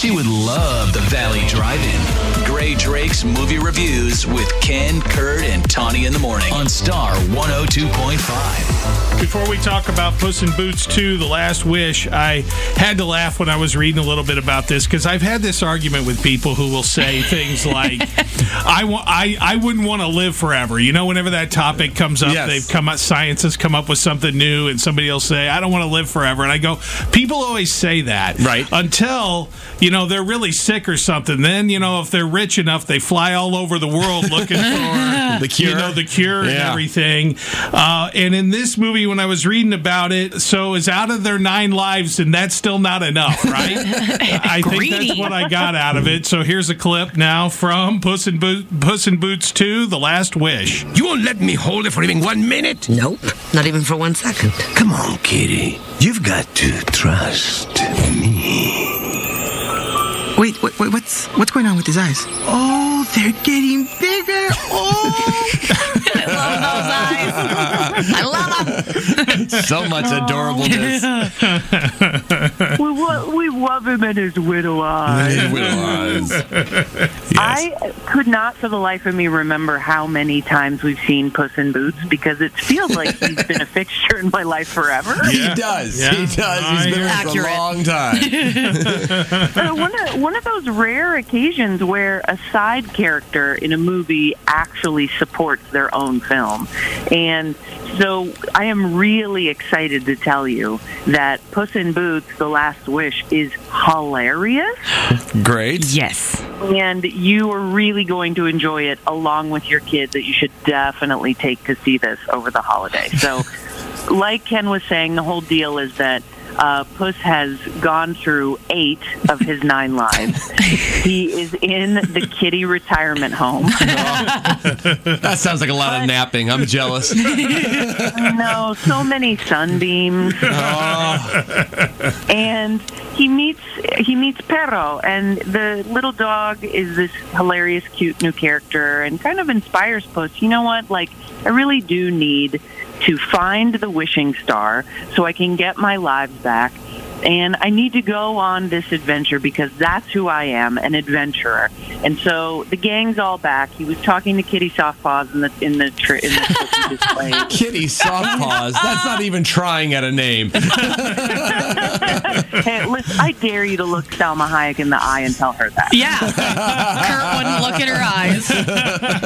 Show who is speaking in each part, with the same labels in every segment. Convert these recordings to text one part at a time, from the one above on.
Speaker 1: She would love the Valley Drive-In. Grae Drake's movie reviews with Ken, Kurt, and Tawny in the morning on Star 102.5.
Speaker 2: Before we talk about Puss in Boots 2, The Last Wish, I had to laugh when I was reading a little bit about this because I've had this argument with people who will say things like, I, wa- I, I wouldn't want to live forever. You know, whenever that topic comes up,
Speaker 3: Yes.
Speaker 2: they've come up, science has come up with something new, and somebody will say, I don't want to live forever. And I go, people always say that.
Speaker 3: Right.
Speaker 2: Until, you know, they're really sick or something. Then, you know, if they're rich enough, they fly all over the world looking for
Speaker 3: The cure?
Speaker 2: You know, the cure and everything. Uh, and in this movie, when I was reading about it, so is out of their nine lives, and that's still not enough, right? I think that's what I got out of it. So here's a clip now from Puss in, Bo- Puss in Boots 2, The Last Wish.
Speaker 4: You won't let me hold it for even one minute?
Speaker 5: Nope, not even for one second.
Speaker 4: Come on, kitty. You've got to trust me.
Speaker 6: Wait, wait, wait, what's what's going on with his eyes? Oh, they're getting bigger. Oh,
Speaker 7: I love those eyes. I love them.
Speaker 3: So much adorableness.
Speaker 8: we, we love him and his widow eyes. his widow eyes. I could not for the life of me remember how many times we've seen Puss in Boots because it feels like he's been a fixture in my life forever.
Speaker 3: He does.
Speaker 2: Yeah.
Speaker 3: He does. He's been with us
Speaker 7: Accurate.
Speaker 3: a long time.
Speaker 8: Uh, one, of, one of those rare occasions where a side character in a movie actually supports their own film. And so I am really excited to tell you that Puss in Boots, The Last Wish, is hilarious.
Speaker 3: Great.
Speaker 7: Yes.
Speaker 8: and you are really going to enjoy it along with your kids that you should definitely take to see this over the holiday. So, like Ken was saying, the whole deal is that uh, Puss has gone through eight of his nine lives. he is in the kitty retirement home.
Speaker 3: That sounds like a lot of napping. I'm jealous.
Speaker 8: no, so many sunbeams. and he meets he meets Perro, and the little dog is this hilarious, cute new character, and kind of inspires Puss. You know what? Like, I really do need to find the wishing star so I can get my lives back. And I need to go on this adventure because that's who I am, an adventurer. And so the gang's all back. He was talking to Kitty Softpaws in the in the tri- in the cookie display.
Speaker 3: Kitty soft paws. That's not even trying at a name.
Speaker 8: Hey, listen, I dare you to look Salma Hayek in the eye and tell her that.
Speaker 7: Yeah. Kurt wouldn't look at her eyes.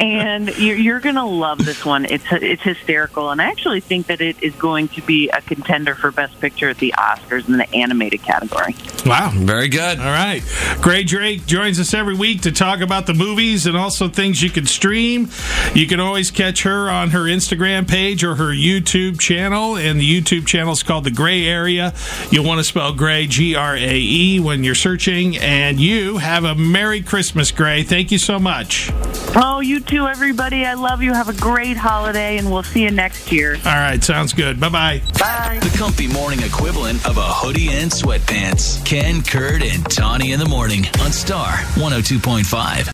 Speaker 8: And you're, you're going to love this one. It's it's hysterical, and I actually think that it is going to be a contender for Best Picture at the Oscars in the animated category.
Speaker 2: Wow.
Speaker 3: Very good.
Speaker 2: All right. Grae Drake joins us every week to talk about the movies and also things you can stream. You can always catch her on her Instagram page or her YouTube channel. And the YouTube channel is called The Gray Area. You'll want to spell Grae, G R A E, when you're searching. And you have a Merry Christmas, Grae. Thank you so much.
Speaker 8: Oh, you too, everybody. I love you. Have a great holiday, and we'll see you next year.
Speaker 2: All right. Sounds good. Bye bye.
Speaker 8: Bye.
Speaker 1: The comfy morning equivalent of a hoodie and sweatpants. Ken, Kurt, and Tawny in the morning on Star 102.5.